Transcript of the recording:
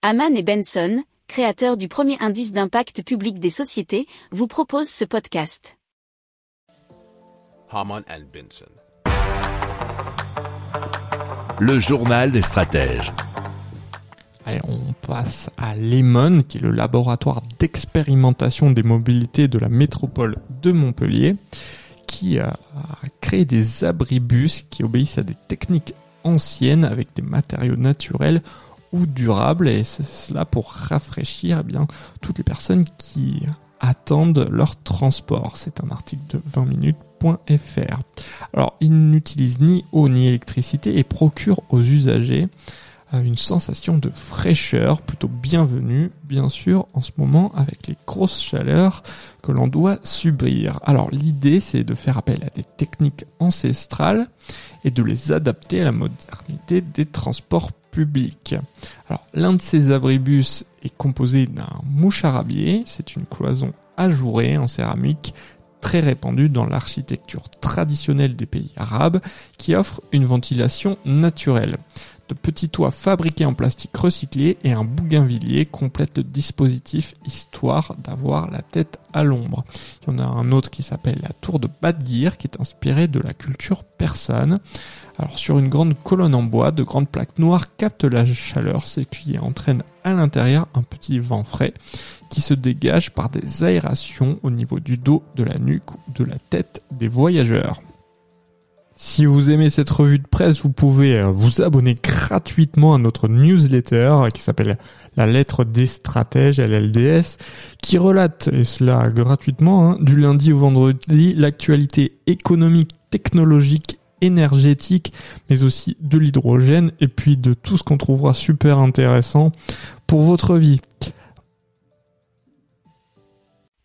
Haman et Benson, créateurs du premier indice d'impact public des sociétés, vous proposent ce podcast. Haman and Benson. Le journal des stratèges. Allez, on passe à Lemon, qui est le laboratoire d'expérimentation des mobilités de la métropole de Montpellier, qui a créé des abribus qui obéissent à des techniques anciennes avec des matériaux naturels ou durables, et c'est cela pour rafraîchir eh bien, toutes les personnes qui attendent leur transport. C'est un article de 20 minutes.fr. Alors, il n'utilise ni eau ni électricité et procure aux usagers euh, une sensation de fraîcheur plutôt bienvenue, bien sûr, en ce moment avec les grosses chaleurs que l'on doit subir. Alors l'idée, c'est de faire appel à des techniques ancestrales et de les adapter à la modernité des transports publics. Alors l'un de ces abribus est composé d'un mouche arabier, c'est une cloison ajourée en céramique très répandue dans l'architecture traditionnelle des pays arabes qui offre une ventilation naturelle de petits toits fabriqués en plastique recyclé et un bougainvillier complète le dispositif histoire d'avoir la tête à l'ombre. Il y en a un autre qui s'appelle la tour de Badgir qui est inspiré de la culture persane. Alors sur une grande colonne en bois, de grandes plaques noires captent la chaleur, ce qui entraîne à l'intérieur un petit vent frais se dégage par des aérations au niveau du dos, de la nuque ou de la tête des voyageurs. Si vous aimez cette revue de presse, vous pouvez euh, vous abonner gratuitement à notre newsletter euh, qui s'appelle La lettre des stratèges, LLDS, qui relate, et cela gratuitement, hein, du lundi au vendredi, l'actualité économique, technologique, énergétique, mais aussi de l'hydrogène, et puis de tout ce qu'on trouvera super intéressant pour votre vie.